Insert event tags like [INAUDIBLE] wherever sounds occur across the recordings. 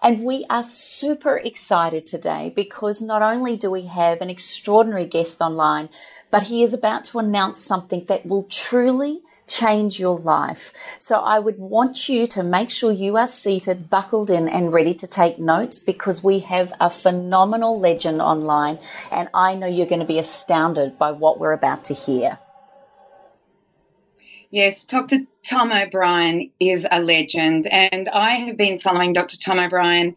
And we are super excited today because not only do we have an extraordinary guest online, but he is about to announce something that will truly change your life. So I would want you to make sure you are seated, buckled in and ready to take notes because we have a phenomenal legend online and I know you're going to be astounded by what we're about to hear. Yes, Dr. Tom O'Bryan is a legend, and I have been following Dr. Tom O'Bryan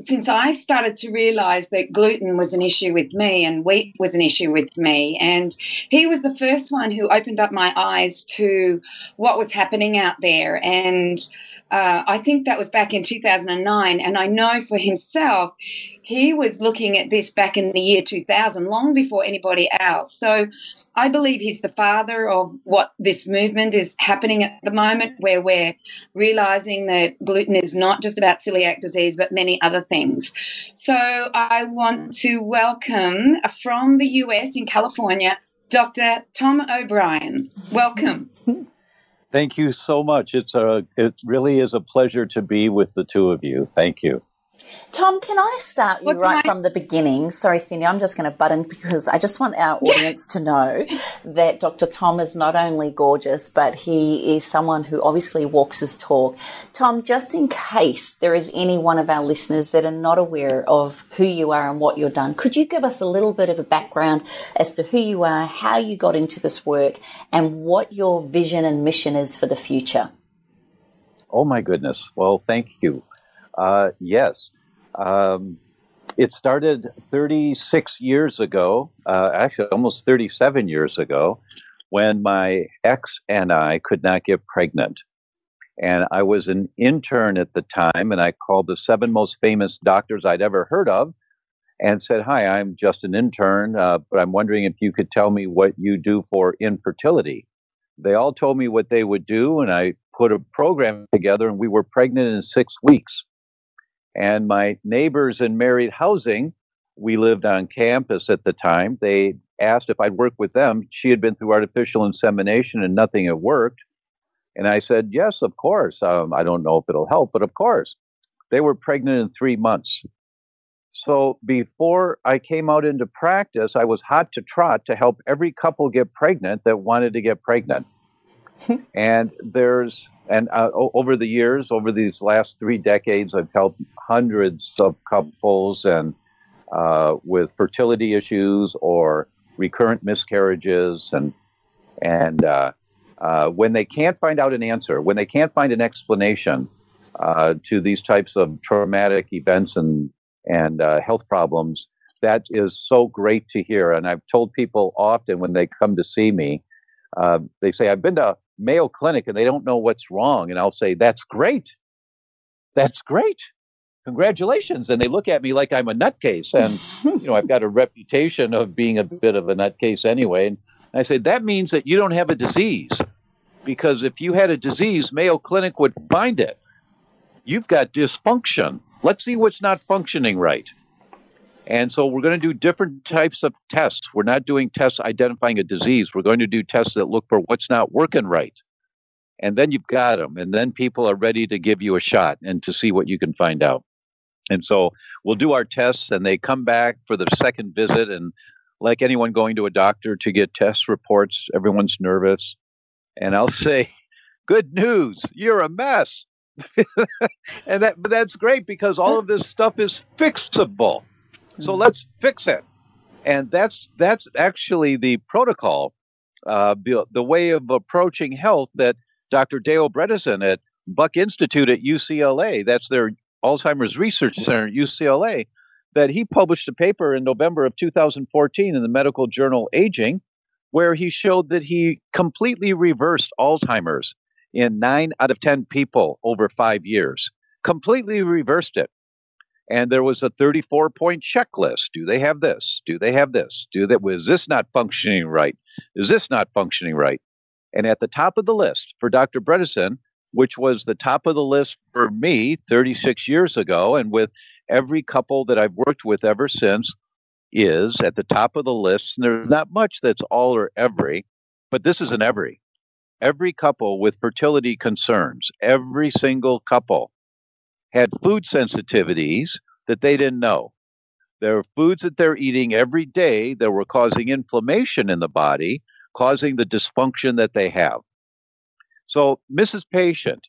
since I started to realize that gluten was an issue with me and wheat was an issue with me. And he was the first one who opened up my eyes to what was happening out there. And uh, I think that was back in 2009. And I know for himself, he was looking at this back in the year 2000, long before anybody else. So I believe he's the father of what this movement is happening at the moment, where we're realizing that gluten is not just about celiac disease, but many other things. So I want to welcome from the US in California, Dr. Tom O'Bryan. Welcome. [LAUGHS] Thank you so much. It's a it really is a pleasure to be with the two of you. Thank you. Tom, can I start you What's right my- from the beginning? Sorry, Cyndi, I'm just going to butt in because I just want our audience to know that Dr. Tom is not only gorgeous, but he is someone who obviously walks his talk. Tom, just in case there is any one of our listeners that are not aware of who you are and what you've done, could you give us a little bit of a background as to who you are, how you got into this work, and what your vision and mission is for the future? Oh, my goodness. Well, thank you. Uh, yes. Um, it started 36 years ago, uh, actually almost 37 years ago, when my ex and I could not get pregnant. And I was an intern at the time, and I called the seven most famous doctors I'd ever heard of and said, Hi, I'm just an intern, uh, but I'm wondering if you could tell me what you do for infertility. They all told me what they would do, and I put a program together, and we were pregnant in six weeks. And my neighbors in married housing, we lived on campus at the time. They asked if I'd work with them. She had been through artificial insemination and nothing had worked. And I said, Yes, of course. Um, I don't know if it'll help, but of course. They were pregnant in three months. So before I came out into practice, I was hot to trot to help every couple get pregnant that wanted to get pregnant. And there's and uh, over the years, over these last three decades, I've helped hundreds of couples and uh, with fertility issues or recurrent miscarriages, and and uh, uh when they can't find out an answer, when they can't find an explanation uh, to these types of traumatic events and and uh, health problems, that is so great to hear. And I've told people often when they come to see me, they say, "I've been to Mayo Clinic and they don't know what's wrong. And I'll say, That's great. That's great. Congratulations. And they look at me like I'm a nutcase. And, you know, I've got a reputation of being a bit of a nutcase anyway. And I say, That means that you don't have a disease. Because if you had a disease, Mayo Clinic would find it. You've got dysfunction. Let's see what's not functioning right. And so we're going to do different types of tests. We're not doing tests identifying a disease. We're going to do tests that look for what's not working right. And then you've got them. And then people are ready to give you a shot and to see what you can find out. And so we'll do our tests and they come back for the second visit. And like anyone going to a doctor to get test reports, everyone's nervous. And I'll say, Good news, you're a mess. [LAUGHS] and that, but that's great because all of this stuff is fixable. So mm-hmm. let's fix it. And that's that's actually the protocol, uh, the, the way of approaching health that Dr. Dale Bredesen at Buck Institute at UCLA, that's their Alzheimer's Research Center at UCLA, that he published a paper in November of 2014 in the medical journal Aging, where he showed that he completely reversed Alzheimer's in nine out of 10 people over five years. Completely reversed it. And there was a 34 point checklist. Do they have this? Do they have this? Do that? Was this not functioning right? Is this not functioning right? And at the top of the list for Dr. Bredesen, which was the top of the list for me 36 years ago, and with every couple that I've worked with ever since, is at the top of the list. And there's not much that's all or every, but this is an every. Every couple with fertility concerns, every single couple had food sensitivities that they didn't know. There are foods that they're eating every day that were causing inflammation in the body, causing the dysfunction that they have. So, Mrs. Patient,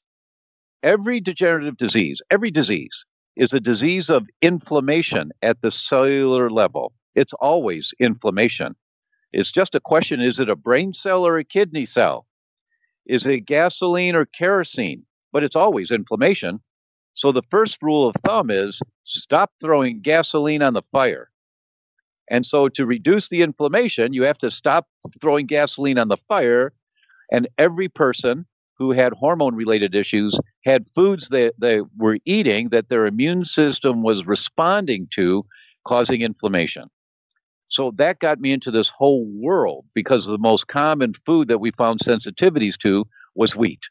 every degenerative disease, every disease is a disease of inflammation at the cellular level. It's always inflammation. It's just a question is it a brain cell or a kidney cell? Is it gasoline or kerosene? But it's always inflammation. So the first rule of thumb is stop throwing gasoline on the fire. And so to reduce the inflammation, you have to stop throwing gasoline on the fire. And every person who had hormone related issues had foods that they were eating that their immune system was responding to, causing inflammation. So that got me into this whole world because the most common food that we found sensitivities to was wheat.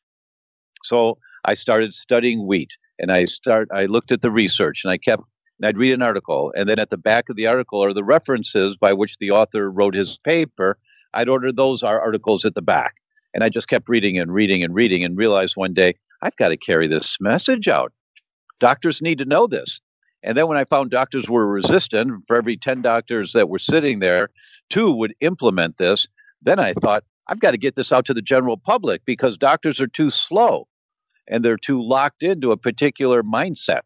So I started studying wheat and I start I looked at the research and I kept and I'd read an article and then at the back of the article are the references by which the author wrote his paper. I'd order those articles at the back. And I just kept reading and reading and reading and realized one day I've got to carry this message out. Doctors need to know this. And then when I found doctors were resistant, for every 10 doctors that were sitting there, two would implement this. Then I thought, I've got to get this out to the general public because doctors are too slow and they're too locked into a particular mindset.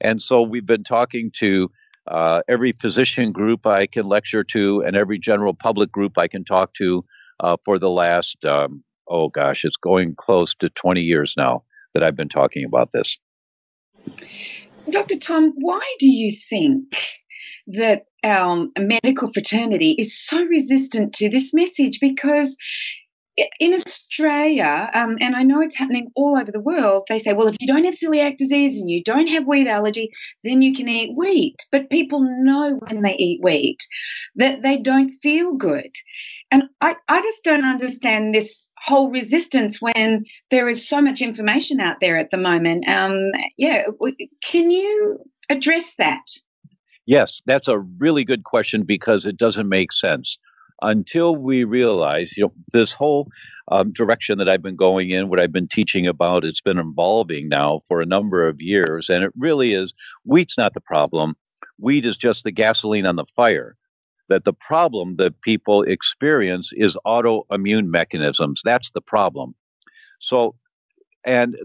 And so we've been talking to uh, every physician group I can lecture to and every general public group I can talk to uh, for the last, um, oh gosh, it's going close to 20 years now that I've been talking about this. Dr. Tom, why do you think that our medical fraternity is so resistant to this message? Because in Australia, um, and I know it's happening all over the world, they say, well, if you don't have celiac disease and you don't have wheat allergy, then you can eat wheat. But people know when they eat wheat that they don't feel good. And I, I just don't understand this whole resistance when there is so much information out there at the moment. Um, yeah, can you address that? Yes, that's a really good question because it doesn't make sense until we realize, you know, this whole um, direction that I've been going in, what I've been teaching about, it's been evolving now for a number of years. And it really is wheat's not the problem. Wheat is just the gasoline on the fire. That the problem that people experience is autoimmune mechanisms. That's the problem. So, and,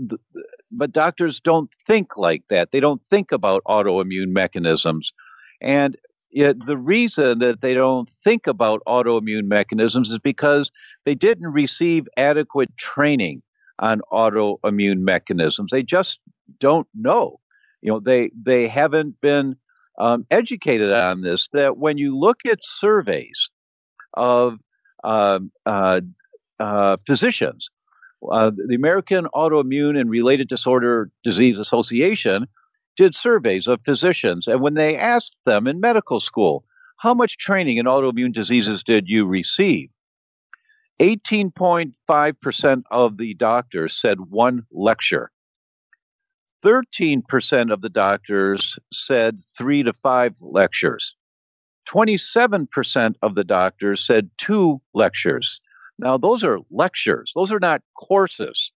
but doctors don't think like that. They don't think about autoimmune mechanisms. And Yet the reason that they don't think about autoimmune mechanisms is because they didn't receive adequate training on autoimmune mechanisms. They just don't know. You know, they they haven't been um, educated on this. That when you look at surveys of uh, uh, uh, physicians, uh, the American Autoimmune and Related Disorder Disease Association did surveys of physicians, and when they asked them in medical school, how much training in autoimmune diseases did you receive? 18.5% of the doctors said one lecture. 13% of the doctors said three to five lectures. 27% of the doctors said two lectures. Now, those are lectures, those are not courses.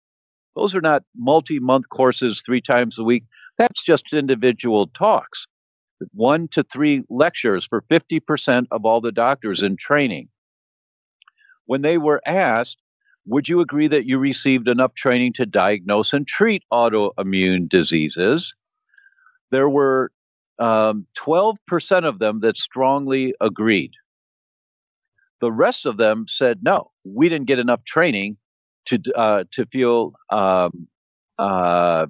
Those are not multi month courses three times a week. That's just individual talks. One to three lectures for 50% of all the doctors in training. When they were asked, would you agree that you received enough training to diagnose and treat autoimmune diseases? There were um, 12% of them that strongly agreed. The rest of them said, no, we didn't get enough training to, uh, to feel um, uh,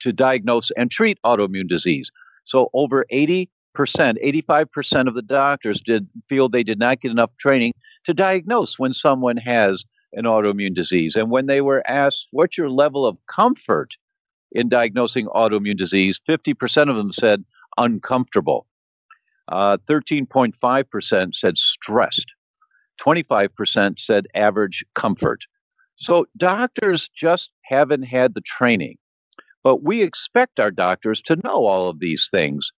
to diagnose and treat autoimmune disease. So over 80%, 85% of the doctors did feel they did not get enough training to diagnose when someone has an autoimmune disease. And when they were asked, what's your level of comfort in diagnosing autoimmune disease. 50% of them said uncomfortable. Uh, 13.5% said stressed. 25% said average comfort. So doctors just haven't had the training. But we expect our doctors to know all of these things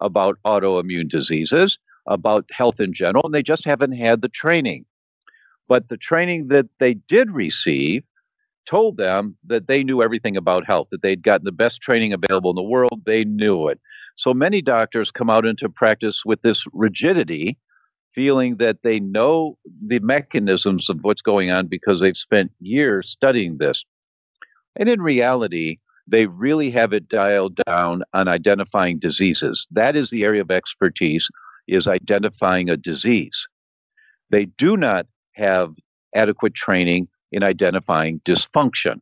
about autoimmune diseases, about health in general, and they just haven't had the training. But the training that they did receive told them that they knew everything about health, that they'd gotten the best training available in the world, they knew it. So many doctors come out into practice with this rigidity, feeling that they know the mechanisms of what's going on because they've spent years studying this. And in reality, they really have it dialed down on identifying diseases. That is the area of expertise is identifying a disease. They do not have adequate training in identifying dysfunction.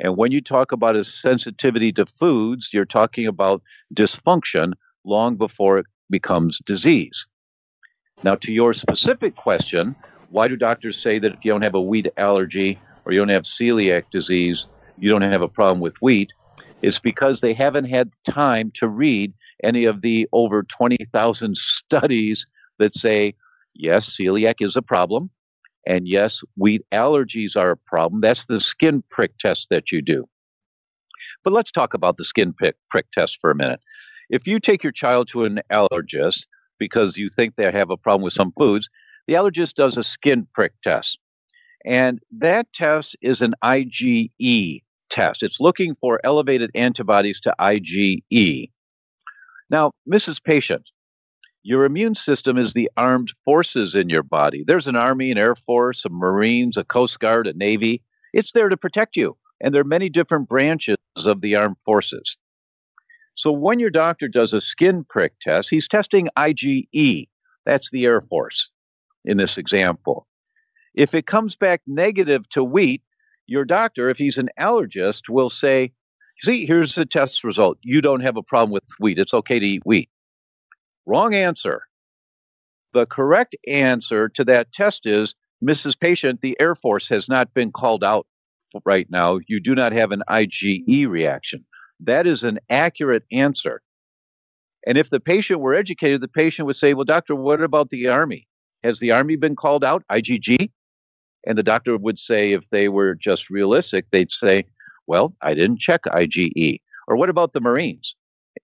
And when you talk about a sensitivity to foods, you're talking about dysfunction long before it becomes disease. Now, to your specific question, why do doctors say that if you don't have a wheat allergy or you don't have celiac disease, you don't have a problem with wheat? It's because they haven't had time to read any of the over 20,000 studies that say, yes, celiac is a problem. And yes, wheat allergies are a problem. That's the skin prick test that you do. But let's talk about the skin prick, prick test for a minute. If you take your child to an allergist because you think they have a problem with some foods, the allergist does a skin prick test. And that test is an IgE test. It's looking for elevated antibodies to IgE. Now, Mrs. Patient, your immune system is the armed forces in your body. There's an Army, an Air Force, a Marines, a Coast Guard, a Navy. It's there to protect you. And there are many different branches of the armed forces. So when your doctor does a skin prick test, he's testing IgE. That's the Air Force in this example. If it comes back negative to wheat, your doctor, if he's an allergist, will say, See, here's the test result. You don't have a problem with wheat. It's okay to eat wheat. Wrong answer. The correct answer to that test is Mrs. Patient, the Air Force has not been called out right now. You do not have an IgE reaction. That is an accurate answer. And if the patient were educated, the patient would say, Well, doctor, what about the Army? Has the Army been called out? IgG? And the doctor would say, if they were just realistic, they'd say, Well, I didn't check IgE. Or what about the Marines?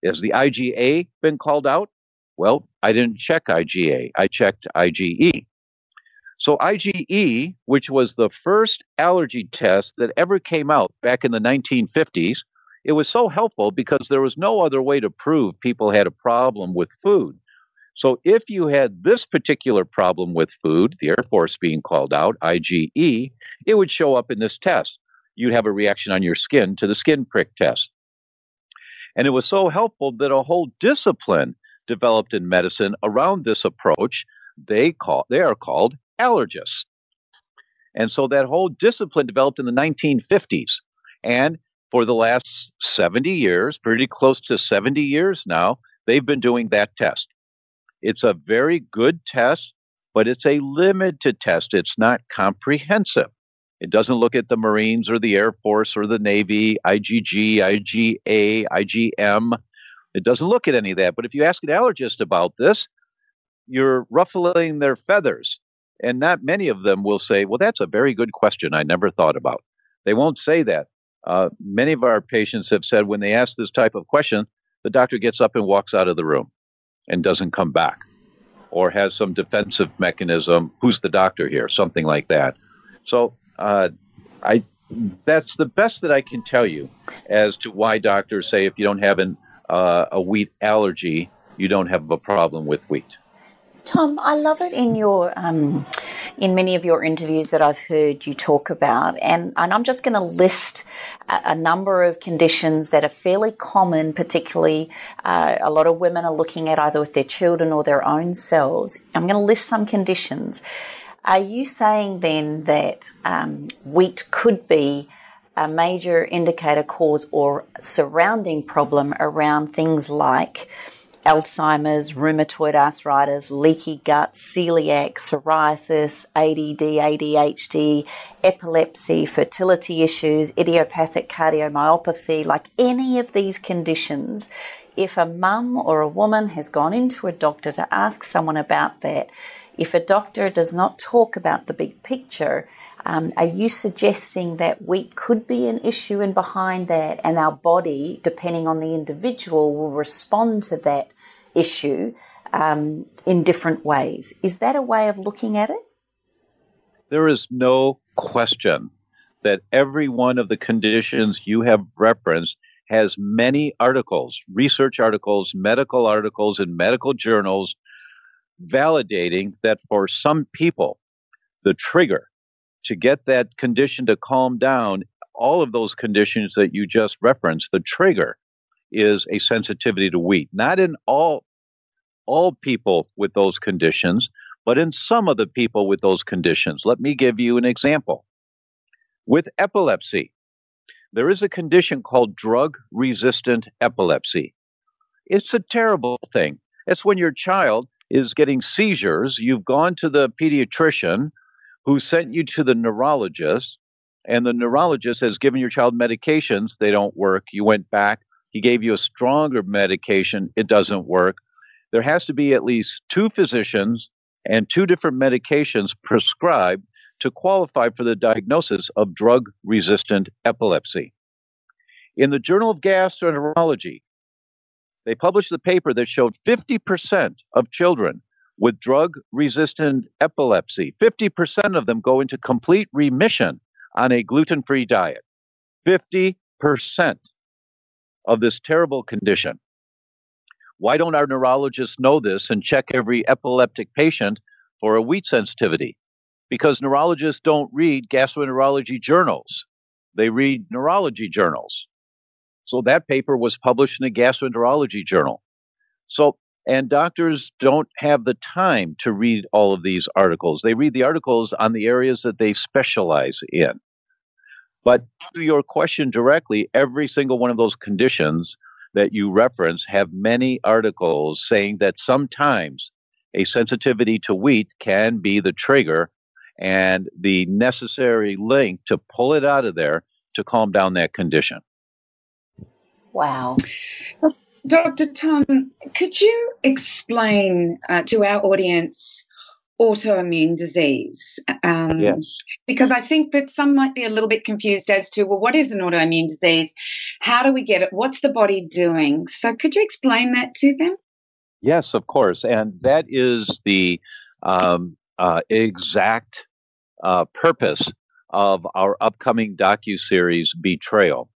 Has the IgA been called out? Well, I didn't check IgA, I checked IgE. So, IgE, which was the first allergy test that ever came out back in the 1950s, it was so helpful because there was no other way to prove people had a problem with food. So, if you had this particular problem with food, the Air Force being called out, IgE, it would show up in this test. You'd have a reaction on your skin to the skin prick test. And it was so helpful that a whole discipline developed in medicine around this approach. They call they are called allergists. And so that whole discipline developed in the 1950s. And for the last 70 years, pretty close to 70 years now, they've been doing that test. It's a very good test, but it's a limited test. It's not comprehensive. It doesn't look at the Marines or the Air Force or the Navy, IgG, IgA, IgM. It doesn't look at any of that. But if you ask an allergist about this, you're ruffling their feathers. And not many of them will say, Well, that's a very good question. I never thought about. They won't say that. Uh, many of our patients have said when they ask this type of question, the doctor gets up and walks out of the room and doesn't come back or has some defensive mechanism. Who's the doctor here? Something like that. So, uh, I that's the best that I can tell you as to why doctors say if you don't have an uh, a wheat allergy, you don't have a problem with wheat. Tom, I love it in your um, in many of your interviews that I've heard you talk about, and, and I'm just going to list a, a, number of conditions that are fairly common. Particularly, uh, a lot of women are looking at either with their children or their own selves. I'm going to list some conditions. Are you saying then that um, wheat could be a major indicator cause or surrounding problem around things like Alzheimer's, rheumatoid arthritis, leaky gut, celiac, psoriasis, ADD, ADHD, epilepsy, fertility issues, idiopathic cardiomyopathy, like any of these conditions, if a mum or a woman has gone into a doctor to ask someone about that, if a doctor does not talk about the big picture, um, are you suggesting that wheat could be an issue and behind that, and our body, depending on the individual, will respond to that issue um, in different ways? Is that a way of looking at it? There is no question that every one of the conditions you have referenced has many articles, research articles, medical articles, and medical journals validating that for some people, the trigger to get that condition to calm down, all of those conditions that you just referenced, the trigger is a sensitivity to wheat. Not in all all people with those conditions, but in some of the people with those conditions. Let me give you an example. With epilepsy, there is a condition called drug resistant epilepsy. It's a terrible thing. It's when your child is getting seizures, you've gone to the pediatrician who sent you to the neurologist, and the neurologist has given your child medications, they don't work. You went back, he gave you a stronger medication, it doesn't work. There has to be at least two physicians and two different medications prescribed to qualify for the diagnosis of drug resistant epilepsy. In the Journal of Gastroenterology, they published a paper that showed 50% of children with drug resistant epilepsy, 50% of them go into complete remission on a gluten free diet. 50% of this terrible condition. Why don't our neurologists know this and check every epileptic patient for a wheat sensitivity? Because neurologists don't read gastroenterology journals, they read neurology journals. So that paper was published in a gastroenterology journal. So and doctors don't have the time to read all of these articles. They read the articles on the areas that they specialize in. But to your question directly, every single one of those conditions that you reference have many articles saying that sometimes a sensitivity to wheat can be the trigger and the necessary link to pull it out of there to calm down that condition. Wow. Dr. Tom, could you explain uh, to our audience autoimmune disease? Um, yes. Because I think that some might be a little bit confused as to, well, what is an autoimmune disease? How do we get it? What's the body doing? So could you explain that to them? Yes, of course. And that is the um, uh, exact uh, purpose of our upcoming docu-series Betrayal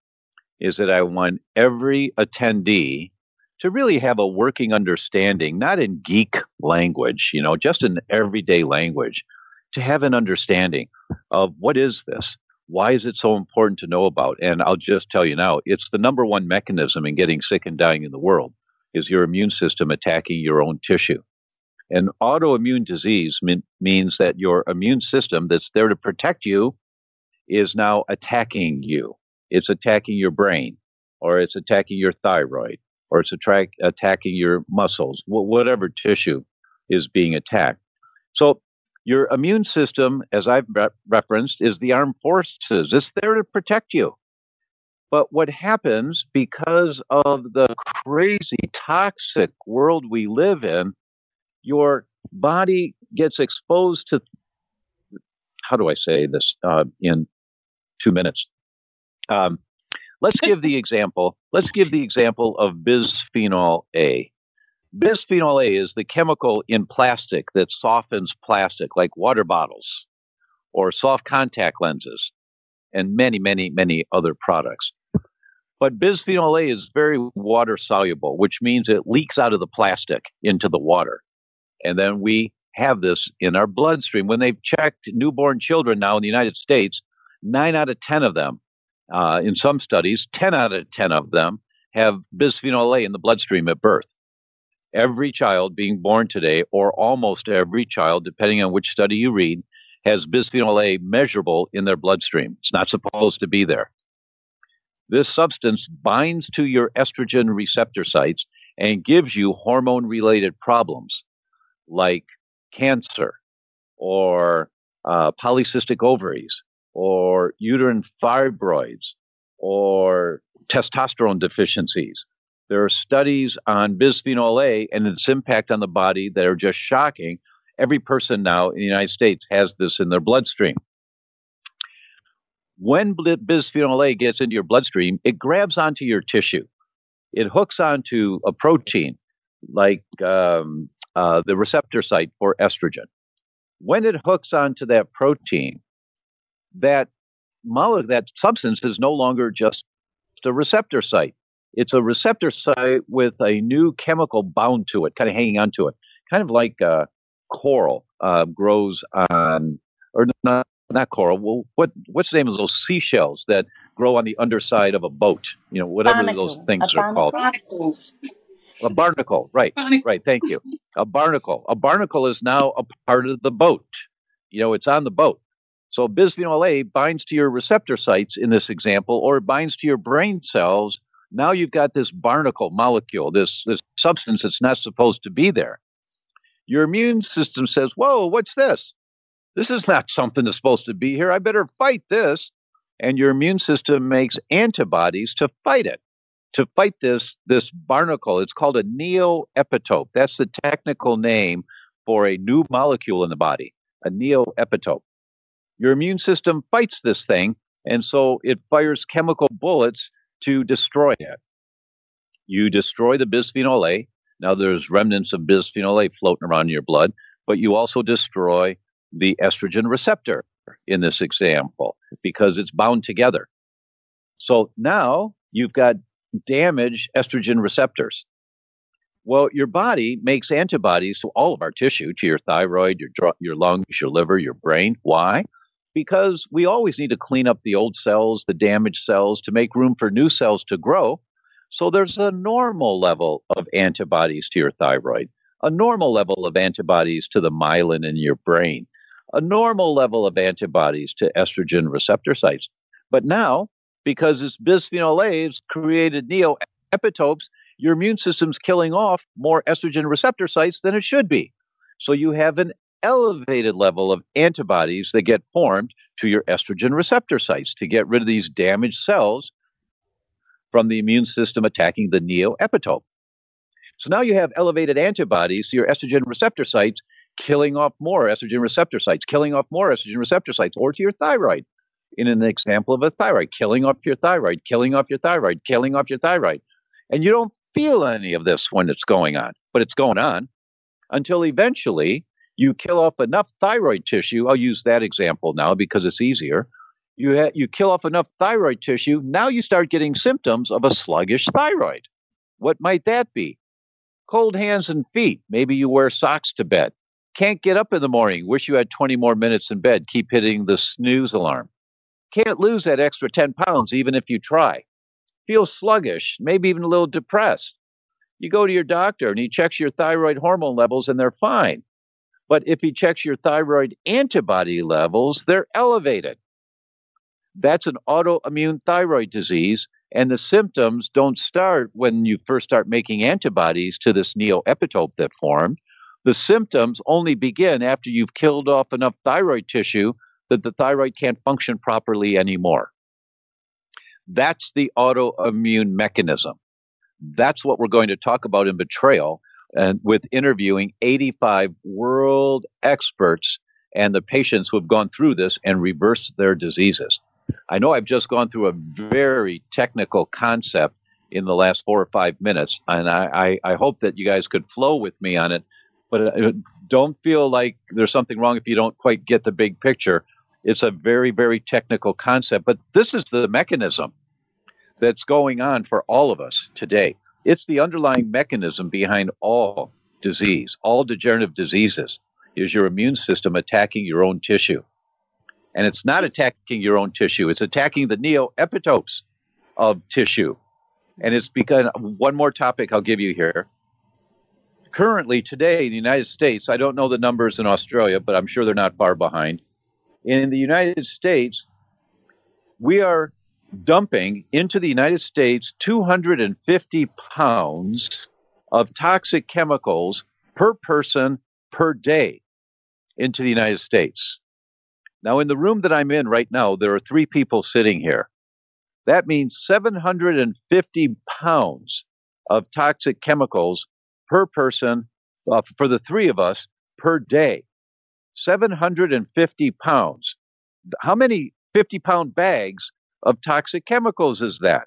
is that I want every attendee to really have a working understanding, not in geek language, you know, just in everyday language, to have an understanding of what is this? Why is it so important to know about? And I'll just tell you now, it's the number one mechanism in getting sick and dying in the world is your immune system attacking your own tissue. And autoimmune disease mean, means that your immune system that's there to protect you is now attacking you. It's attacking your brain or it's attacking your thyroid or it's attract, attacking your muscles, whatever tissue is being attacked. So your immune system, as I've re- referenced, is the armed forces. It's there to protect you. But what happens because of the crazy, toxic world we live in, your body gets exposed to, how do I say this uh, in two minutes? Um, Let's give the example. Let's give the example of bisphenol A. Bisphenol A is the chemical in plastic that softens plastic, like water bottles or soft contact lenses, and many, many, many other products. But bisphenol A is very water soluble, which means it leaks out of the plastic into the water. And then we have this in our bloodstream. When they've checked newborn children now in the United States, nine out of 10 of them uh, in some studies, 10 out of 10 of them have bisphenol A in the bloodstream at birth. Every child being born today, or almost every child, depending on which study you read, has bisphenol A measurable in their bloodstream. It's not supposed to be there. This substance binds to your estrogen receptor sites and gives you hormone related problems like cancer or uh, polycystic ovaries or uterine fibroids or testosterone deficiencies. There are studies on bisphenol A and its impact on the body that are just shocking. Every person now in the United States has this in their bloodstream. When bisphenol A gets into your bloodstream, it grabs onto your tissue. It hooks onto a protein like um, uh, the receptor site for estrogen. When it hooks onto that protein, that molecule, that substance is no longer just a receptor site. It's a receptor site with a new chemical bound to it, kind of hanging onto it, kind of like uh, coral uh, grows on, or not not coral. Well, what what's the name of those seashells that grow on the underside of a boat? You know, whatever barnacle. those things a are barnacle. called. Barnacles. A barnacle, right? Barnacle. Right. Thank you. A barnacle. A barnacle is now a part of the boat. You know, it's on the boat. So bisphenol A binds to your receptor sites in this example, or it binds to your brain cells. Now you've got this barnacle molecule, this, this substance that's not supposed to be there. Your immune system says, Whoa, what's this? This is not something that's supposed to be here. I better fight this. And your immune system makes antibodies to fight it, to fight this, this barnacle. It's called a neoepitope. That's the technical name for a new molecule in the body, a neoepitope. Your immune system fights this thing, and so it fires chemical bullets to destroy it. You destroy the bisphenol A. Now there's remnants of bisphenol A floating around in your blood, but you also destroy the estrogen receptor in this example because it's bound together. So now you've got damaged estrogen receptors. Well, your body makes antibodies to all of our tissue, to your thyroid, your your lungs, your liver, your brain. Why? Because we always need to clean up the old cells, the damaged cells, to make room for new cells to grow. So there's a normal level of antibodies to your thyroid, a normal level of antibodies to the myelin in your brain, a normal level of antibodies to estrogen receptor sites. But now, because it's bisphenol A has created neoepitopes, your immune system's killing off more estrogen receptor sites than it should be. So you have an elevated level of antibodies that get formed to your estrogen receptor sites to get rid of these damaged cells from the immune system attacking the neoepitope. So now you have elevated antibodies to your estrogen receptor sites, killing off more estrogen receptor sites, killing off more estrogen receptor sites, or to your thyroid. In an example of a thyroid, killing off your thyroid, killing off your thyroid, killing off your thyroid. And you don't feel any of this when it's going on, but it's going on until eventually you kill off enough thyroid tissue. I'll use that example now because it's easier. You, ha- you kill off enough thyroid tissue. Now you start getting symptoms of a sluggish thyroid. What might that be? Cold hands and feet. Maybe you wear socks to bed. Can't get up in the morning. Wish you had 20 more minutes in bed. Keep hitting the snooze alarm. Can't lose that extra 10 pounds even if you try. Feel sluggish, maybe even a little depressed. You go to your doctor and he checks your thyroid hormone levels and they're fine. But if he checks your thyroid antibody levels, they're elevated. That's an autoimmune thyroid disease, and the symptoms don't start when you first start making antibodies to this neoepitope that formed. The symptoms only begin after you've killed off enough thyroid tissue that the thyroid can't function properly anymore. That's the autoimmune mechanism. That's what we're going to talk about in betrayal and with interviewing 85 world experts and the patients who have gone through this and reversed their diseases. I know I've just gone through a very technical concept in the last four or five minutes, and I, I, I hope that you guys could flow with me on it. But uh, don't feel like there's something wrong if you don't quite get the big picture. It's a very, very technical concept, but this is the mechanism that's going on for all of us today. It's the underlying mechanism behind all disease, all degenerative diseases, is your immune system attacking your own tissue. And it's not attacking your own tissue, it's attacking the neoepitopes of tissue. And it's because one more topic I'll give you here. Currently, today in the United States, I don't know the numbers in Australia, but I'm sure they're not far behind. In the United States, we are dumping into the United States 250 pounds of toxic chemicals per person per day into the United States. Now, in the room that I'm in right now, there are three people sitting here. That means 750 pounds of toxic chemicals per person uh, for the three of us per day. 750 pounds. How many 50 pound bags of toxic chemicals is that?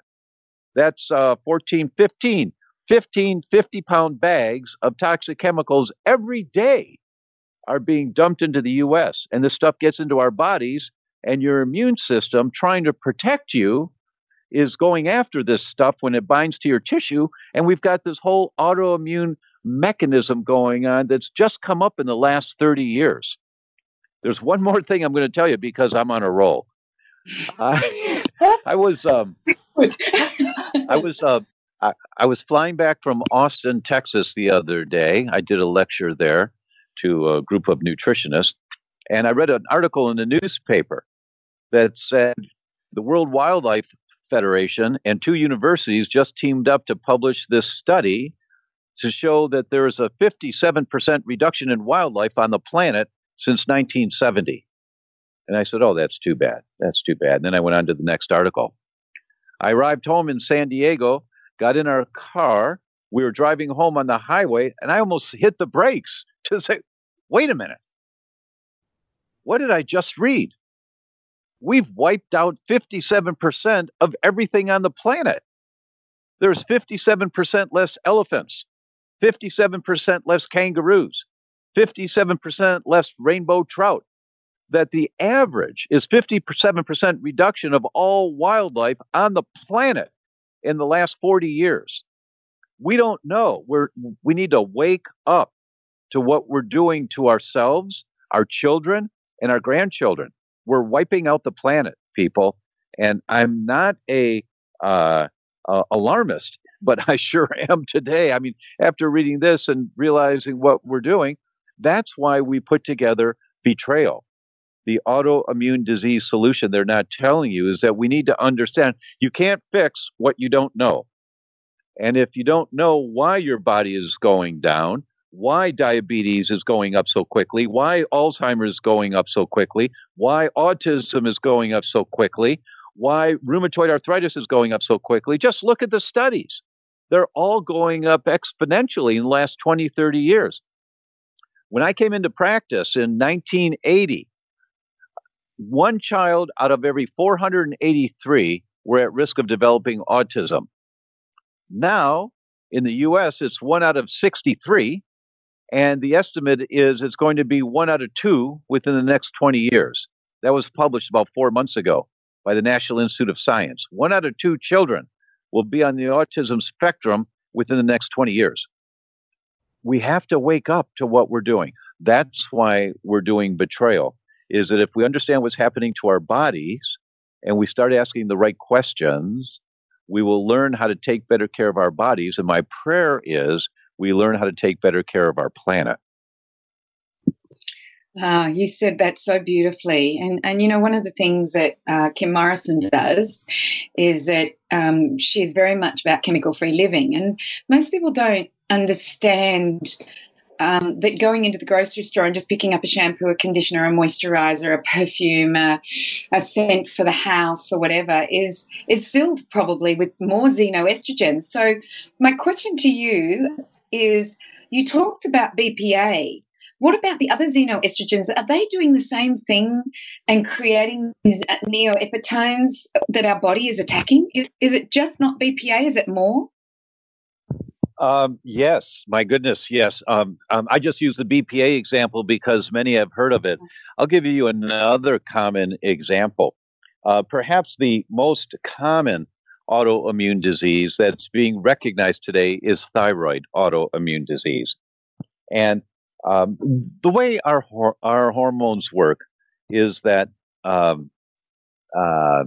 That's uh, 14, 15, 15 50 pound bags of toxic chemicals every day are being dumped into the US. And this stuff gets into our bodies, and your immune system, trying to protect you, is going after this stuff when it binds to your tissue. And we've got this whole autoimmune mechanism going on that's just come up in the last 30 years. There's one more thing I'm going to tell you because I'm on a roll. [LAUGHS] I was um, I [LAUGHS] was uh, I, I was flying back from Austin, Texas the other day. I did a lecture there to a group of nutritionists, and I read an article in the newspaper that said the World Wildlife Federation and two universities just teamed up to publish this study to show that there is a 57% reduction in wildlife on the planet since 1970. And I said, Oh, that's too bad. That's too bad. And then I went on to the next article. I arrived home in San Diego, got in our car. We were driving home on the highway, and I almost hit the brakes [LAUGHS] to say, Wait a minute. What did I just read? We've wiped out 57% of everything on the planet. There's 57% less elephants, 57% less kangaroos, 57% less rainbow trout. That the average is 57% reduction of all wildlife on the planet in the last 40 years. We don't know. We're, we need to wake up to what we're doing to ourselves, our children, and our grandchildren. We're wiping out the planet, people. And I'm not a uh, uh, alarmist, but [LAUGHS] I sure am today. I mean, after reading this and realizing what we're doing, that's why we put together betrayal. The autoimmune disease solution they're not telling you is that we need to understand you can't fix what you don't know. And if you don't know why your body is going down, why diabetes is going up so quickly, why Alzheimer's is going up so quickly, why autism is going up so quickly, why rheumatoid arthritis is going up so quickly. Just look at the studies. They're all going up exponentially in the last 20, 30 years. When I came into practice in 1980, one child out of every 483 were at risk of developing autism. Now, in the US, it's one out of 63. And the estimate is it's going to be one out of two within the next 20 years. That was published about four months ago by the National Institute of Science. One out of two children will be on the autism spectrum within the next 20 years. We have to wake up to what we're doing. That's why we're doing betrayal, is that if we understand what's happening to our bodies and we start asking the right questions, we will learn how to take better care of our bodies. And my prayer is we learn how to take better care of our planet. Uh, you said that so beautifully, and and you know one of the things that uh, Kim Morrison does is that um, she's very much about chemical free living, and most people don't understand um, that going into the grocery store and just picking up a shampoo, a conditioner, a moisturizer, a perfume, a, a, scent for the house or whatever is is filled probably with more xenoestrogens. So my question to you is you talked about BPA. What about the other xenoestrogens? Are they doing the same thing and creating these neoepitopes that our body is attacking? Is, is it just not BPA? Is it more? Um, yes, my goodness, yes. Um, um, I just use the BPA example because many have heard of it. I'll give you another common example. Uh, perhaps the most common autoimmune disease that's being recognized today is thyroid autoimmune disease. And um, the way our our hormones work is that um, uh,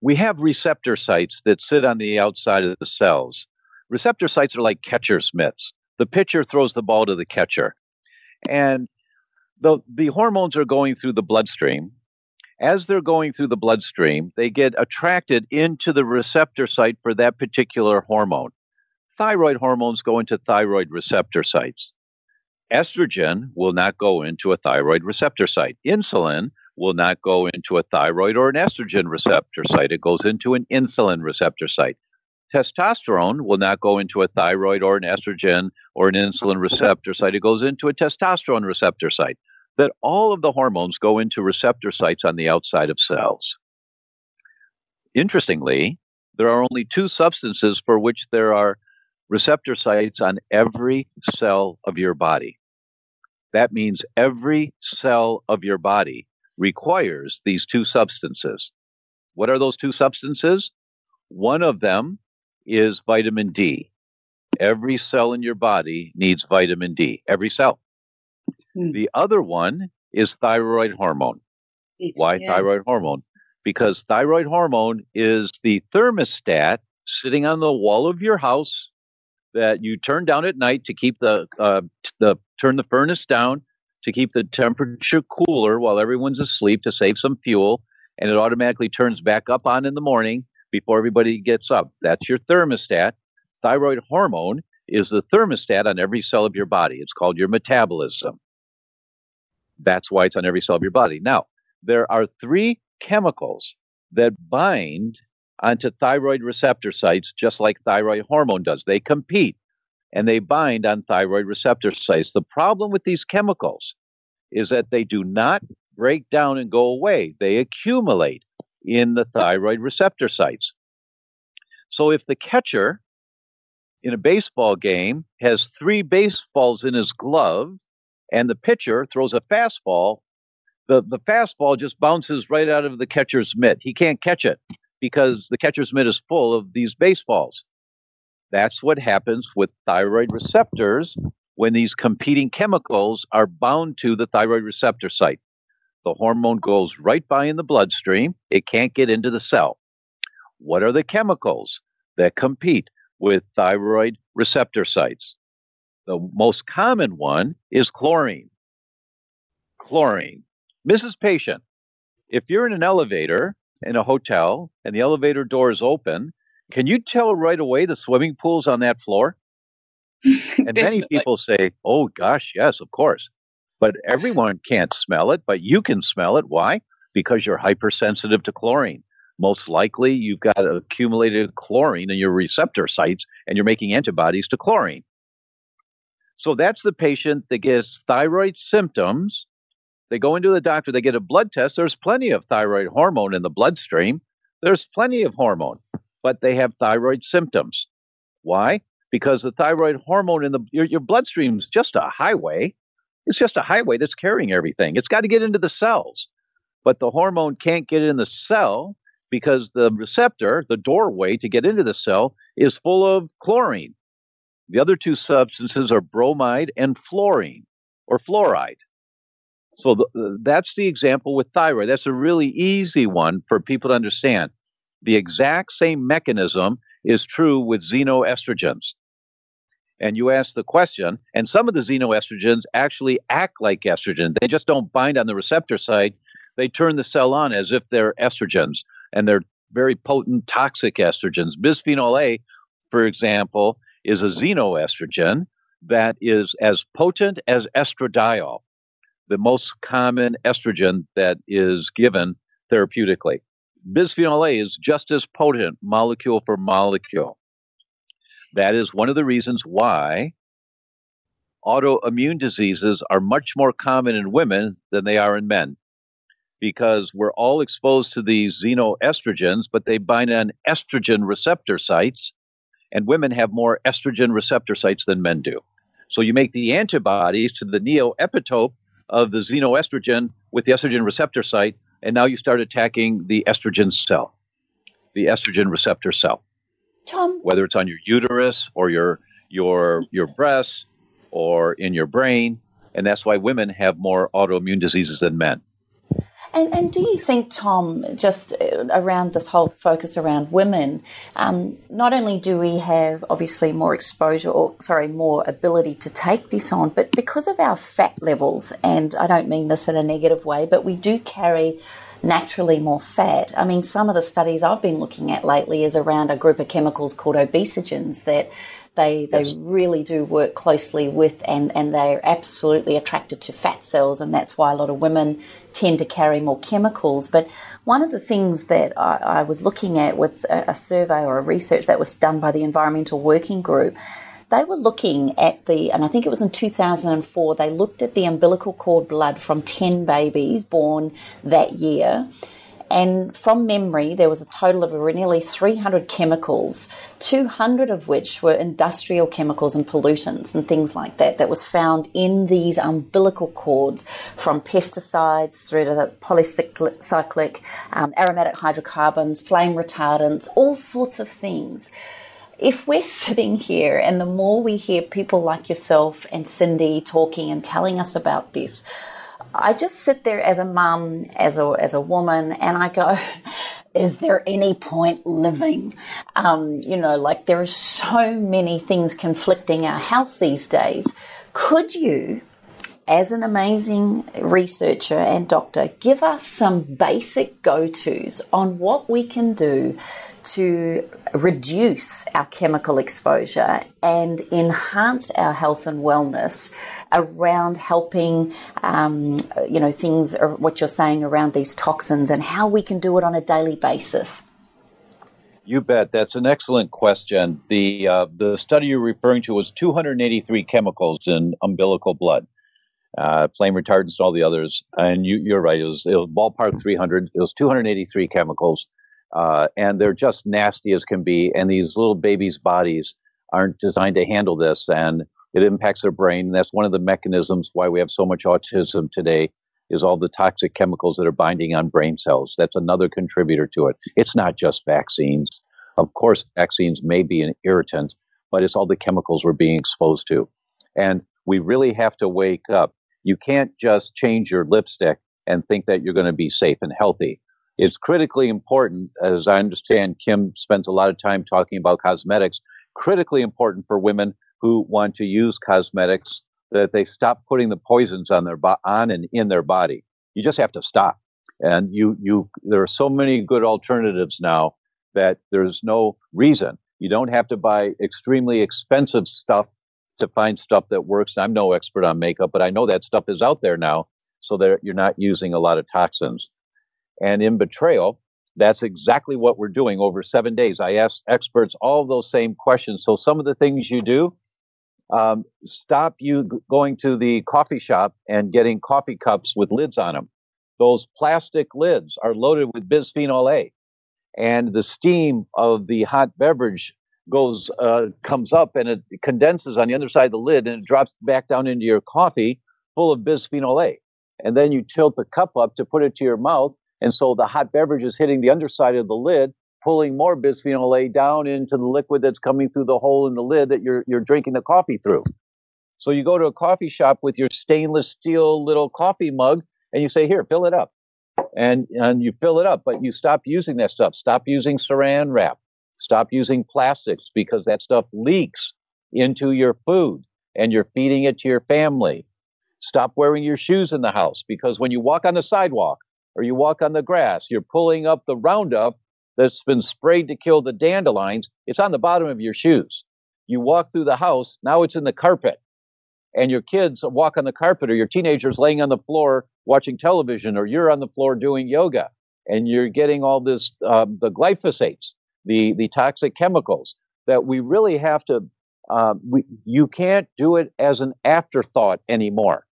we have receptor sites that sit on the outside of the cells. Receptor sites are like catcher's mitts. The pitcher throws the ball to the catcher, and the the hormones are going through the bloodstream, as they're going through the bloodstream, they get attracted into the receptor site for that particular hormone. thyroid hormones go into thyroid receptor sites. Estrogen will not go into a thyroid receptor site. Insulin will not go into a thyroid or an estrogen receptor site. It goes into an insulin receptor site. Testosterone will not go into a thyroid or an estrogen or an insulin receptor site. It goes into a testosterone receptor site. That all of the hormones go into receptor sites on the outside of cells. Interestingly, there are only two substances for which there are receptor sites on every cell of your body. That means every cell of your body requires these two substances. What are those two substances? One of them is vitamin D. Every cell in your body needs vitamin D, every cell. Hmm. The other one is thyroid hormone. It's, Why yeah. thyroid hormone? Because thyroid hormone is the thermostat sitting on the wall of your house that you turn down at night to keep the uh, the turn the furnace down to keep the temperature cooler while everyone's asleep to save some fuel, and it automatically turns back up on in the morning before everybody gets up. That's your thermostat. Thyroid hormone is the thermostat on every cell of your body. It's called your metabolism. That's why it's on every cell of your body. Now, there are three chemicals that bind onto thyroid receptor sites just like thyroid hormone does. They compete and they bind on thyroid receptor sites. The problem with these chemicals is that they do not break down and go away, they accumulate in the thyroid receptor sites. So if the catcher in a baseball game has three baseballs in his glove and the pitcher throws a fastball, the, the fastball just bounces right out of the catcher's mitt. He can't catch it because the catcher's mitt is full of these baseballs. That's what happens with thyroid receptors when these competing chemicals are bound to the thyroid receptor site. The hormone goes right by in the bloodstream, it can't get into the cell. What are the chemicals that compete with thyroid receptor sites? The most common one is chlorine. Chlorine. Mrs. Patient, if you're in an elevator in a hotel and the elevator door is open can you tell right away the swimming pool's on that floor? [LAUGHS] And many people say, oh, gosh, yes, of course. But everyone can't smell it, but you can smell it. Why? Because you're hypersensitive to chlorine. Most likely, you've got accumulated chlorine in your receptor sites and you're making antibodies to chlorine. So that's the patient that gets thyroid symptoms. They go into the doctor, they get a blood test. There's plenty of thyroid hormone in the bloodstream. There's plenty of hormone but they have thyroid symptoms. Why? Because the thyroid hormone in the your, your bloodstream is just a highway. It's just a highway that's carrying everything. It's got to get into the cells, but the hormone can't get in the cell because the receptor, the doorway to get into the cell, is full of chlorine. The other two substances are bromide and fluorine or fluoride. So the, uh, that's the example with thyroid. That's a really easy one for people to understand. The exact same mechanism is true with xenoestrogens. And you ask the question, and some of the xenoestrogens actually act like estrogen. They just don't bind on the receptor site. They turn the cell on as if they're estrogens, and they're very potent, toxic estrogens. Bisphenol A, for example, is a xenoestrogen that is as potent as estradiol, the most common estrogen that is given therapeutically bisphenol A is just as potent molecule for molecule. That is one of the reasons why autoimmune diseases are much more common in women than they are in men because we're all exposed to these xenoestrogens, but they bind on estrogen receptor sites, and women have more estrogen receptor sites than men do. So you make the antibodies to the neoepitope of the xenoestrogen with the estrogen receptor site, and now you start attacking the estrogen cell, the estrogen receptor cell. Tom, whether it's on your uterus or your your your breasts or in your brain, and that's why women have more autoimmune diseases than men. And, and do you think, Tom, just uh, around this whole focus around women, um, not only do we have obviously more exposure, or sorry, more ability to take this on, but because of our fat levels, and I don't mean this in a negative way, but we do carry naturally more fat. I mean, some of the studies I've been looking at lately is around a group of chemicals called obesogens that They they yes. really do work closely with and and they're absolutely attracted to fat cells, and that's why a lot of women tend to carry more chemicals. But one of the things that I, I was looking at with a, a survey or a research that was done by the Environmental Working Group they were looking at the, and I think it was in 2004, they looked at the umbilical cord blood from 10 babies born that year. And from memory, there was a total of nearly 300 chemicals, 200 of which were industrial chemicals and pollutants and things like that, that was found in these umbilical cords from pesticides through to the polycyclic, um, aromatic hydrocarbons, flame retardants, all sorts of things if we're sitting here and the more we hear people like yourself and Cyndi talking and telling us about this, I just sit there as a mum, as a as a woman, and I go, [LAUGHS] is there any point living? Um, you know, like there are so many things conflicting our health these days. Could you, as an amazing researcher and doctor, give us some basic go tos on what we can do to reduce our chemical exposure and enhance our health and wellness around helping, um, you know, things, what you're saying around these toxins and how we can do it on a daily basis? You bet. That's an excellent question. The uh, the study you're referring to was 283 chemicals in umbilical blood, uh, flame retardants, and all the others. And you, are right. It was, it was ballpark 300. It was 283 chemicals. Uh, and they're just nasty as can be. And these little babies' bodies aren't designed to handle this, and it impacts their brain. And that's one of the mechanisms why we have so much autism today. Is all the toxic chemicals that are binding on brain cells. That's another contributor to it. It's not just vaccines. Of course, vaccines may be an irritant, but it's all the chemicals we're being exposed to. And we really have to wake up. You can't just change your lipstick and think that you're going to be safe and healthy it's critically important, as I understand Kim spends a lot of time talking about cosmetics, critically important for women who want to use cosmetics that they stop putting the poisons on their bo- on and in their body. You just have to stop. And you you there are so many good alternatives now that there's no reason. You don't have to buy extremely expensive stuff to find stuff that works. I'm no expert on makeup, but I know that stuff is out there now so that you're not using a lot of toxins. And in betrayal, that's exactly what we're doing over seven days. I asked experts all those same questions. So some of the things you do, um, stop you going to the coffee shop and getting coffee cups with lids on them. Those plastic lids are loaded with bisphenol A, and the steam of the hot beverage goes uh, comes up and it condenses on the underside of the lid and it drops back down into your coffee full of bisphenol A. And then you tilt the cup up to put it to your mouth, and so the hot beverage is hitting the underside of the lid, pulling more bisphenol A down into the liquid that's coming through the hole in the lid that you're, you're drinking the coffee through. So you go to a coffee shop with your stainless steel little coffee mug and you say, Here, fill it up. And, and you fill it up, but you stop using that stuff. Stop using saran wrap. Stop using plastics because that stuff leaks into your food and you're feeding it to your family. Stop wearing your shoes in the house because when you walk on the sidewalk, or you walk on the grass, you're pulling up the Roundup that's been sprayed to kill the dandelions. It's on the bottom of your shoes. You walk through the house, now it's in the carpet. And your kids walk on the carpet, or your teenagers laying on the floor watching television, or you're on the floor doing yoga, and you're getting all this, uh, the glyphosates, the, the toxic chemicals that we really have to, uh, we, you can't do it as an afterthought anymore.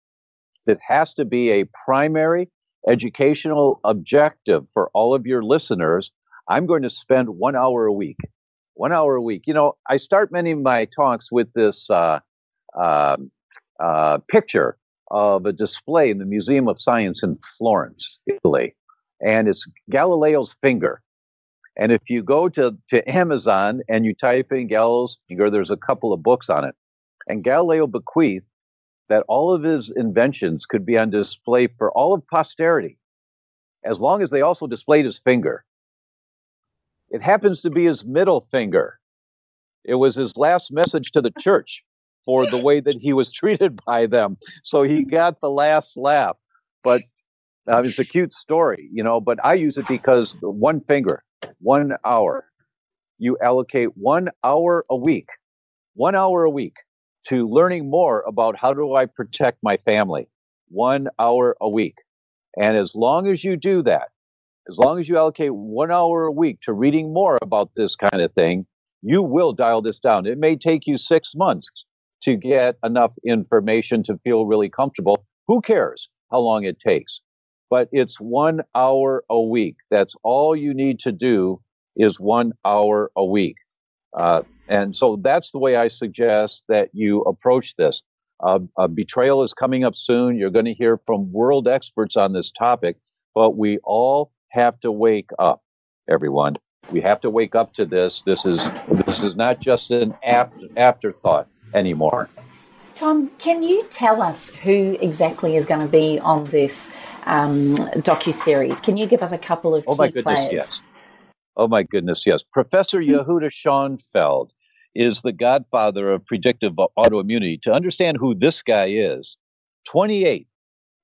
It has to be a primary educational objective for all of your listeners, I'm going to spend one hour a week. One hour a week. You know, I start many of my talks with this uh, uh, uh, picture of a display in the Museum of Science in Florence, Italy, and it's Galileo's finger. And if you go to, to Amazon and you type in Galileo's finger, there's a couple of books on it. And Galileo bequeathed that all of his inventions could be on display for all of posterity, as long as they also displayed his finger. It happens to be his middle finger. It was his last message to the church for the way that he was [LAUGHS] treated by them. So he got the last laugh. But uh, it's a cute story, you know, but I use it because one finger, one hour. You allocate one hour a week one hour a week to learning more about how do I protect my family. One hour a week. And as long as you do that, as long as you allocate one hour a week to reading more about this kind of thing, you will dial this down. It may take you six months to get enough information to feel really comfortable. Who cares how long it takes? But it's one hour a week. That's all you need to do is one hour a week. Uh, and so that's the way I suggest that you approach this. Uh, betrayal is coming up soon. You're going to hear from world experts on this topic, but we all have to wake up, everyone. We have to wake up to this. This is this is not just an after, afterthought anymore. Tom, can you tell us who exactly is going to be on this um, docu series? Can you give us a couple of oh my goodness, players? Yes. Oh my goodness, yes. Professor mm. Yehuda Shoenfeld is the godfather of predictive autoimmunity. To understand who this guy is, 28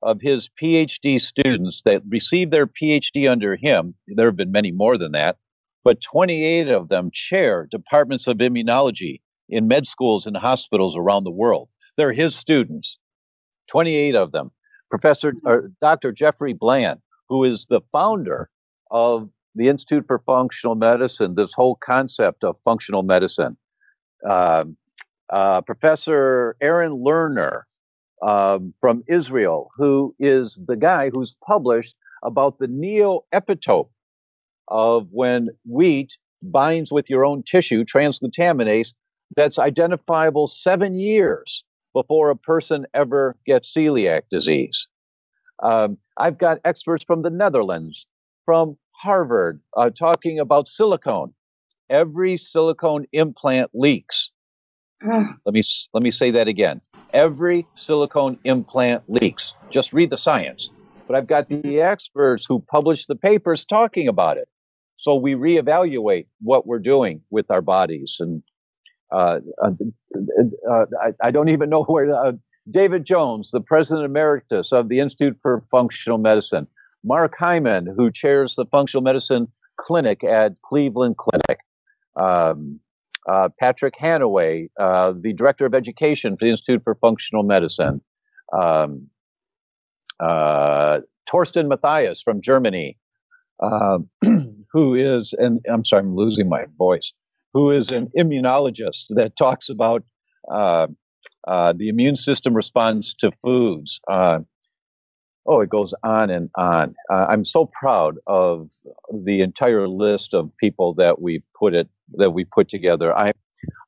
of his PhD students that received their PhD under him, there have been many more than that, but 28 of them chair departments of immunology in med schools and hospitals around the world. They're his students, 28 of them. Professor mm. or Dr. Jeffrey Bland, who is the founder of the Institute for Functional Medicine, this whole concept of functional medicine. Uh, uh, Professor Aaron Lerner um, from Israel, who is the guy who's published about the neoepitope of when wheat binds with your own tissue, transglutaminase, that's identifiable seven years before a person ever gets celiac disease. Um, I've got experts from the Netherlands, from Harvard, uh, talking about silicone. Every silicone implant leaks. let me let me say that again. Every silicone implant leaks. Just read the science. But I've got the experts who publish the papers talking about it. So we reevaluate what we're doing with our bodies. And uh, uh, uh, I, I, don't even know [LAUGHS] where. Uh, David Jones, the president emeritus of the Institute for Functional Medicine. Mark Hyman, who chairs the Functional Medicine Clinic at Cleveland Clinic. Um, uh, Patrick Hanaway, uh, the director of education for the Institute for Functional Medicine. Um, Torsten Matthias from Germany, um, [CLEARS THROAT] who is, and I'm sorry, I'm losing my voice, who is an immunologist that talks about uh, uh, the immune system responds to foods. Oh, it goes on and on. Uh, I'm so proud of the entire list of people that we put it that we put together. I,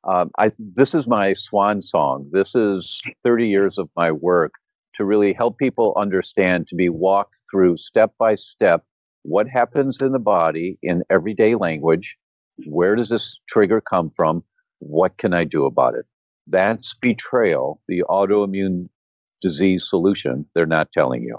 um, I this is my swan song. This is 30 years of my work to really help people understand, to be walked through step by step what happens in the body in everyday language. Where does this trigger come from? What can I do about it? That's betrayal, the autoimmune disease solution they're not telling you.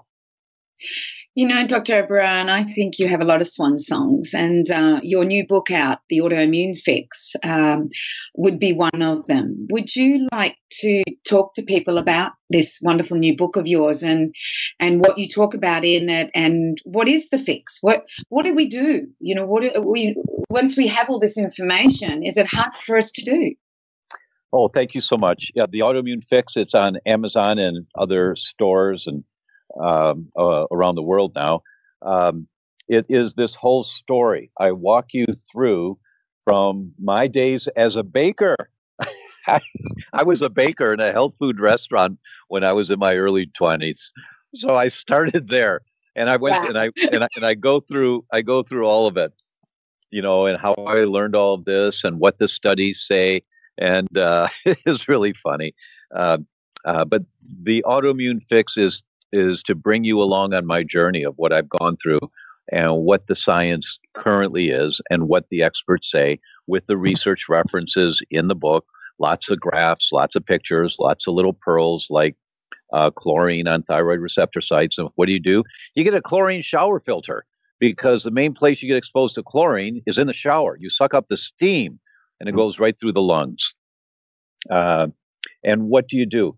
You know, Dr. O'Bryan, I think you have a lot of swan songs, and uh, your new book out, The Autoimmune Fix, um, would be one of them. Would you like to talk to people about this wonderful new book of yours and and what you talk about in it, and what is the fix? What what do we do? You know, what do we once we have all this information, is it hard for us to do? Oh, thank you so much. Yeah, the autoimmune fix. It's on Amazon and other stores and um, uh, around the world now. Um, it is this whole story. I walk you through from my days as a baker. I, [LAUGHS] I was a baker in a health food restaurant when I was in my early twenties. So I started there, and I went and I and I and I go through I go through all of it, you know, and how I learned all of this and what the studies say, and uh, [LAUGHS] it's really funny. Uh, uh, but the autoimmune fix is is to bring you along on my journey of what I've gone through and what the science currently is and what the experts say with the research references in the book. Lots of graphs, lots of pictures, lots of little pearls like uh, chlorine on thyroid receptor sites. And what do you do? You get a chlorine shower filter because the main place you get exposed to chlorine is in the shower. You suck up the steam and it goes right through the lungs. Uh, and what do you do?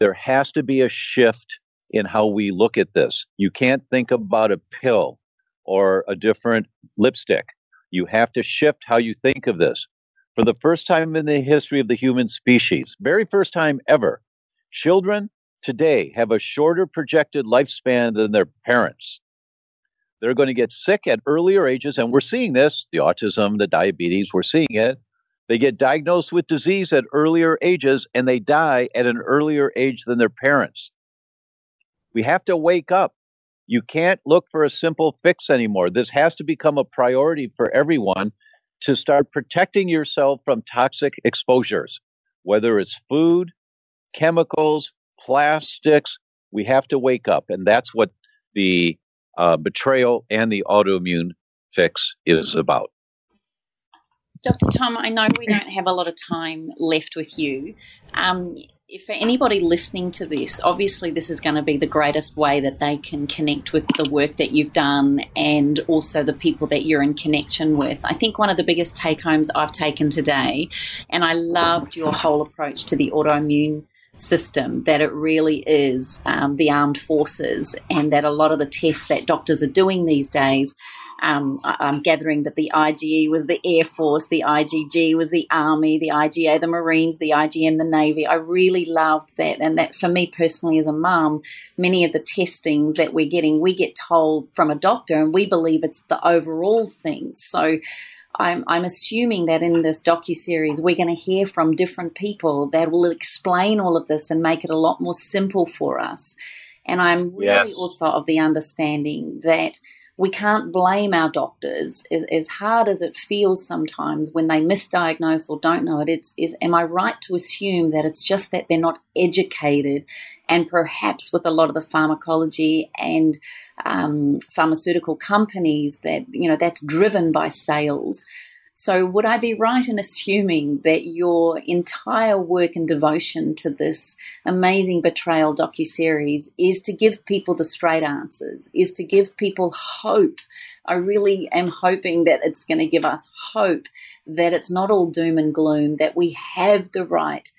There has to be a shift in how we look at this. You can't think about a pill or a different lipstick. You have to shift how you think of this. For the first time in the history of the human species, very first time ever, children today have a shorter projected lifespan than their parents. They're going to get sick at earlier ages, and we're seeing this the autism, the diabetes, we're seeing it. They get diagnosed with disease at earlier ages and they die at an earlier age than their parents. We have to wake up. You can't look for a simple fix anymore. This has to become a priority for everyone to start protecting yourself from toxic exposures, whether it's food, chemicals, plastics. We have to wake up. And that's what the uh, betrayal and the autoimmune fix is about. Dr. Tom, I know we don't have a lot of time left with you. Um, if for anybody listening to this, obviously this is going to be the greatest way that they can connect with the work that you've done and also the people that you're in connection with. I think one of the biggest take homes I've taken today, and I loved your whole approach to the autoimmune system, that it really is um, the armed forces, and that a lot of the tests that doctors are doing these days. Um, I'm gathering that the IgE was the Air Force, the IgG was the Army, the IgA the Marines, the IgM the Navy. I really loved that, and that for me personally as a mum, many of the testing that we're getting, we get told from a doctor, and we believe it's the overall thing. So I'm, I'm assuming that in this docu series we're going to hear from different people that will explain all of this and make it a lot more simple for us. And I'm really yes. also of the understanding that we can't blame our doctors as, as, hard as it feels sometimes when they misdiagnose or don't know it it's is am i right to assume that it's just that they're not educated and perhaps with a lot of the pharmacology and um, pharmaceutical companies that you know that's driven by sales. So, would I be right in assuming that your entire work and devotion to this amazing betrayal docu series is to give people the straight answers, is to give people hope? I really am hoping that it's going to give us hope that it's not all doom and gloom, that we have the right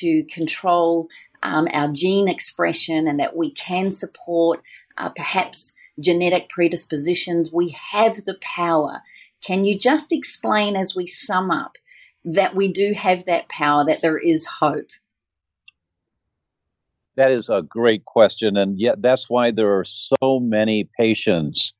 to control um, our gene expression and that we can support uh, perhaps genetic predispositions. We have the power. Can you just explain as we sum up that we do have that power, that there is hope? That is a great question. And yet, that's why there are so many patients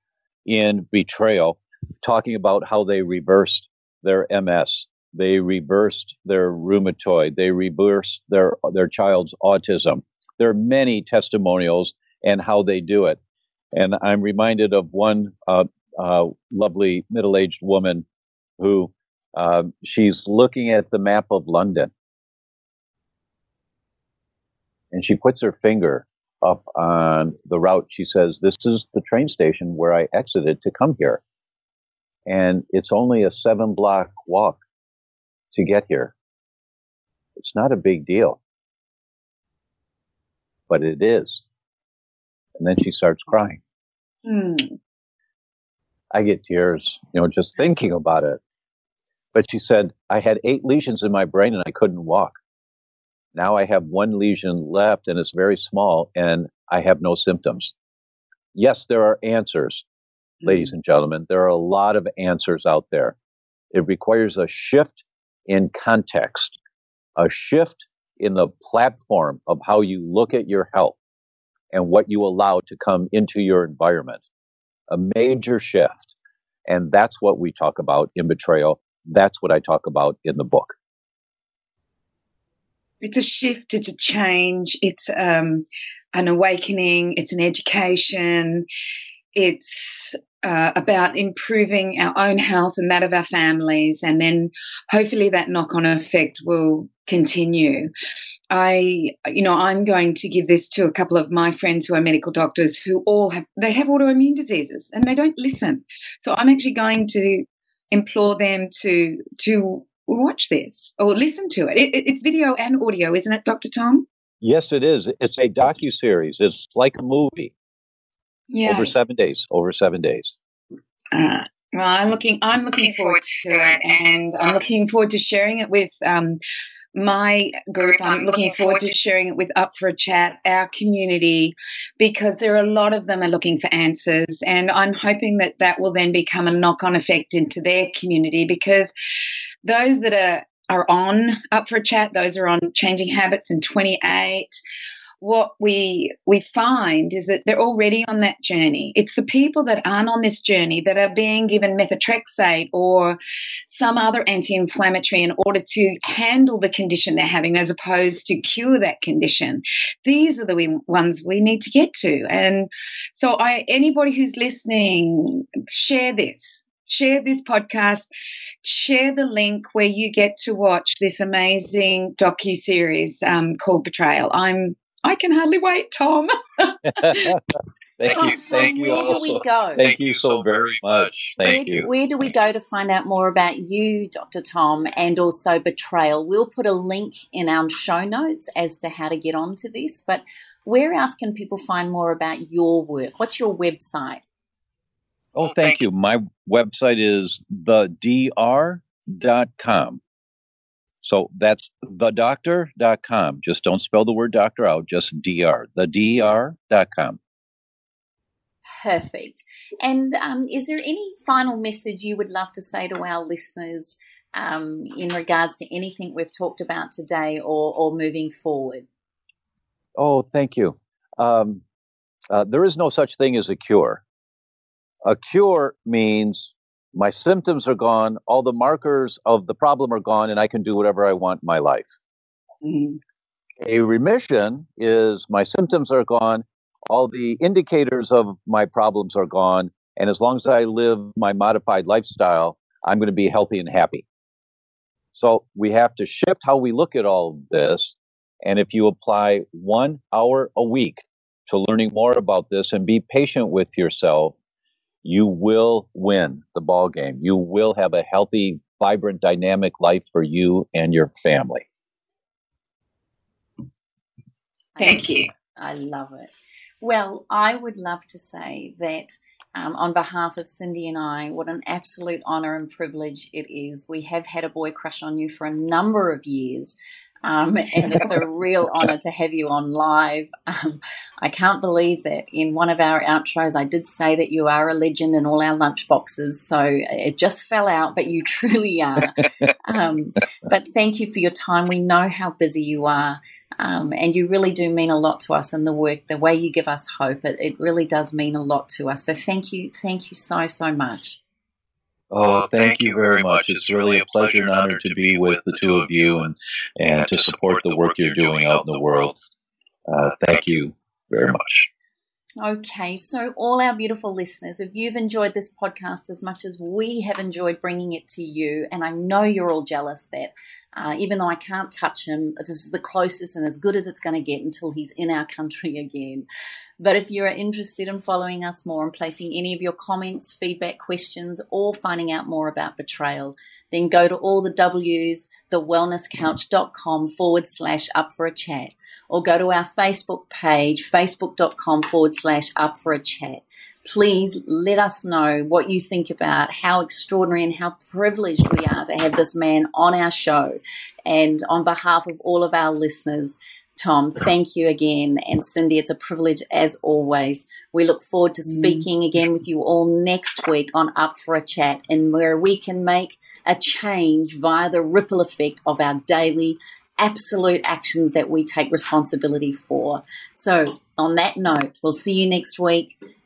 in betrayal talking about how they reversed their MS, they reversed their rheumatoid, they reversed their, their child's autism. There are many testimonials and how they do it. And I'm reminded of one uh, uh, lovely middle aged woman who uh, she's looking at the map of London. And she puts her finger up on the route. She says, This is the train station where I exited to come here. And it's only a seven block walk to get here. It's not a big deal, but it is. And then she starts crying. Mm. I get tears, you know, just thinking about it. But she said, I had eight lesions in my brain and I couldn't walk. Now I have one lesion left and it's very small and I have no symptoms. Yes, there are answers, mm-hmm. ladies and gentlemen. There are a lot of answers out there. It requires a shift in context, a shift in the platform of how you look at your health and what you allow to come into your environment. A major shift. And that's what we talk about in Betrayal. That's what I talk about in the book. It's a shift, it's a change, it's um, an awakening, it's an education, it's uh, about improving our own health and that of our families, and then hopefully that knock on effect will continue. I, you know, I'm going to give this to a couple of my friends who are medical doctors who all have, they have autoimmune diseases and they don't listen. So I'm actually going to implore them to, to watch this or listen to it. it it's video and audio, isn't it, Dr. Tom? Yes, it is. It's a docu series. It's like a movie. Yeah. Over seven days. Over seven days. Uh, well, I'm looking. I'm looking forward to it, and I'm looking forward to sharing it with um, my group. I'm looking forward to sharing it with Up for a Chat, our community, because there are a lot of them are looking for answers, and I'm hoping that that will then become a knock-on effect into their community because those that are are on up for a chat, those are on changing habits in 28 what we we find is that they're already on that journey. It's the people that aren't on this journey that are being given methotrexate or some other anti-inflammatory in order to handle the condition they're having as opposed to cure that condition. These are the ones we need to get to. And so I anybody who's listening, share this. Share this podcast share the link where you get to watch this amazing docu series um, called Betrayal. I'm I can hardly wait, Tom. [LAUGHS] Thank Tom, you. Thank you. Where also. do we go? Thank you so very much. Thank where, you. Where do we go to find out more about you, Dr. Tom, and also Betrayal? We'll put a link in our show notes as to how to get onto this, but where else can people find more about your work? What's your website? Oh, thank you. My website is thedr.com. So that's thedoctor.com. Just don't spell the word doctor out, just dr, thedr.com. Perfect. And um, is there any final message you would love to say to our listeners um, in regards to anything we've talked about today or, or moving forward? Oh, thank you. Um, uh, there is no such thing as a cure. A cure means my symptoms are gone, all the markers of the problem are gone, and I can do whatever I want in my life. Mm-hmm. A remission is my symptoms are gone, all the indicators of my problems are gone, and as long as I live my modified lifestyle, I'm going to be healthy and happy. So we have to shift how we look at all of this. And if you apply one hour a week to learning more about this and be patient with yourself, you will win the ball game. You will have a healthy, vibrant, dynamic life for you and your family. Thank you. I love it. Well, I would love to say that um, on behalf of Cyndi and I, what an absolute honor and privilege it is. We have had a boy crush on you for a number of years. Um, [LAUGHS] and it's a real honor to have you on live. Um, I can't believe that in one of our outros, I did say that you are a legend in all our lunch boxes. So it just fell out, but you [LAUGHS] truly are. Um, but thank you for your time. We know how busy you are. Um, and you really do mean a lot to us in the work, the way you give us hope. It, it really does mean a lot to us. So thank you. Thank you so, so much. Oh, thank you very much. It's really a pleasure and honor to be with the two of you and, and to support the work you're doing out in the world. Uh, thank you very much. Okay, so all our beautiful listeners, if you've enjoyed this podcast as much as we have enjoyed bringing it to you, and I know you're all jealous that uh, even though I can't touch him, this is the closest and as good as it's going to get until he's in our country [LAUGHS] again. But if you're interested in following us more and placing any of your comments, feedback, questions, or finding out more about betrayal, then go to all the W's, thewellnesscouch.com forward slash up for a chat, or go to our Facebook page, facebook.com forward slash up for a chat. Please let us know what you think about how extraordinary and how privileged we are to have this man on our show. And on behalf of all of our listeners, Tom, thank you again. And Cyndi, it's a privilege as always. We look forward to mm. speaking again with you all next week on Up for a Chat and where we can make a change via the ripple effect of our daily absolute actions that we take responsibility for. So, on that note, we'll see you next week.